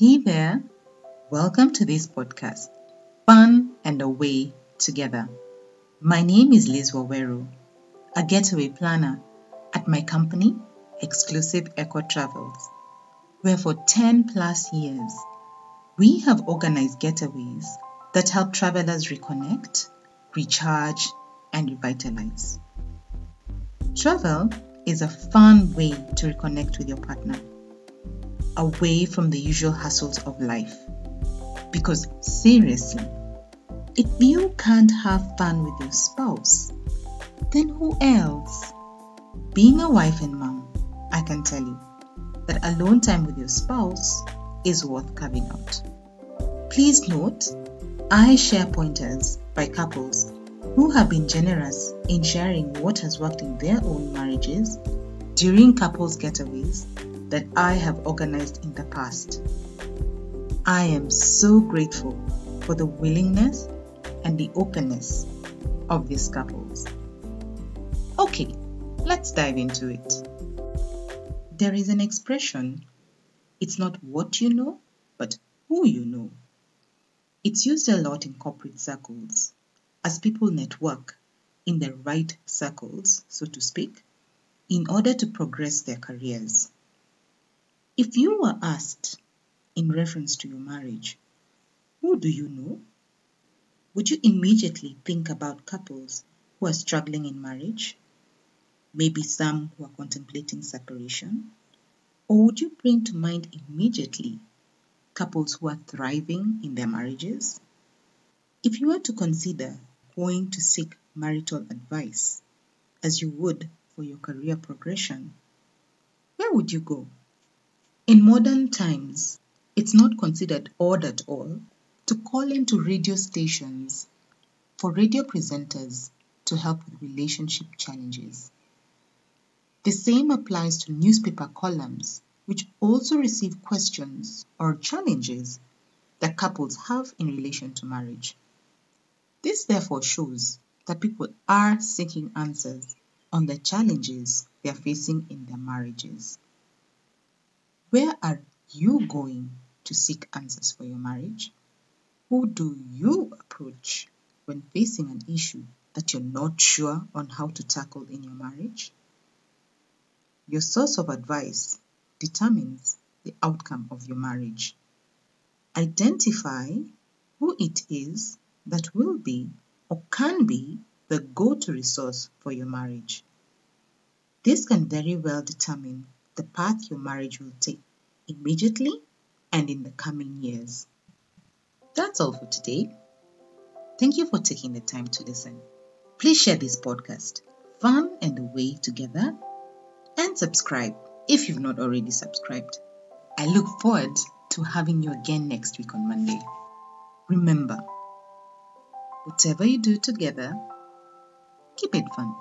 Hey there, welcome to this podcast, Fun and Away Together. My name is Liz Waweru, a getaway planner at my company, Exclusive Eco Travels, where for 10 plus years we have organized getaways that help travelers reconnect, recharge, and revitalize. Travel is a fun way to reconnect with your partner away from the usual hassles of life. Because seriously, if you can't have fun with your spouse, then who else? Being a wife and mom, I can tell you that alone time with your spouse is worth carving out. Please note, I share pointers by couples who have been generous in sharing what has worked in their own marriages during couples getaways that I have organized in the past. I am so grateful for the willingness and the openness of these couples. Okay, let's dive into it. There is an expression it's not what you know, but who you know. It's used a lot in corporate circles as people network in the right circles, so to speak, in order to progress their careers. If you were asked in reference to your marriage, who do you know? Would you immediately think about couples who are struggling in marriage? Maybe some who are contemplating separation? Or would you bring to mind immediately couples who are thriving in their marriages? If you were to consider going to seek marital advice as you would for your career progression, where would you go? In modern times, it's not considered odd at all to call into radio stations for radio presenters to help with relationship challenges. The same applies to newspaper columns, which also receive questions or challenges that couples have in relation to marriage. This therefore shows that people are seeking answers on the challenges they are facing in their marriages. Where are you going to seek answers for your marriage? Who do you approach when facing an issue that you're not sure on how to tackle in your marriage? Your source of advice determines the outcome of your marriage. Identify who it is that will be or can be the go to resource for your marriage. This can very well determine the path your marriage will take immediately and in the coming years. That's all for today. Thank you for taking the time to listen. Please share this podcast, Fun and Away Together, and subscribe if you've not already subscribed. I look forward to having you again next week on Monday. Remember, whatever you do together, keep it fun.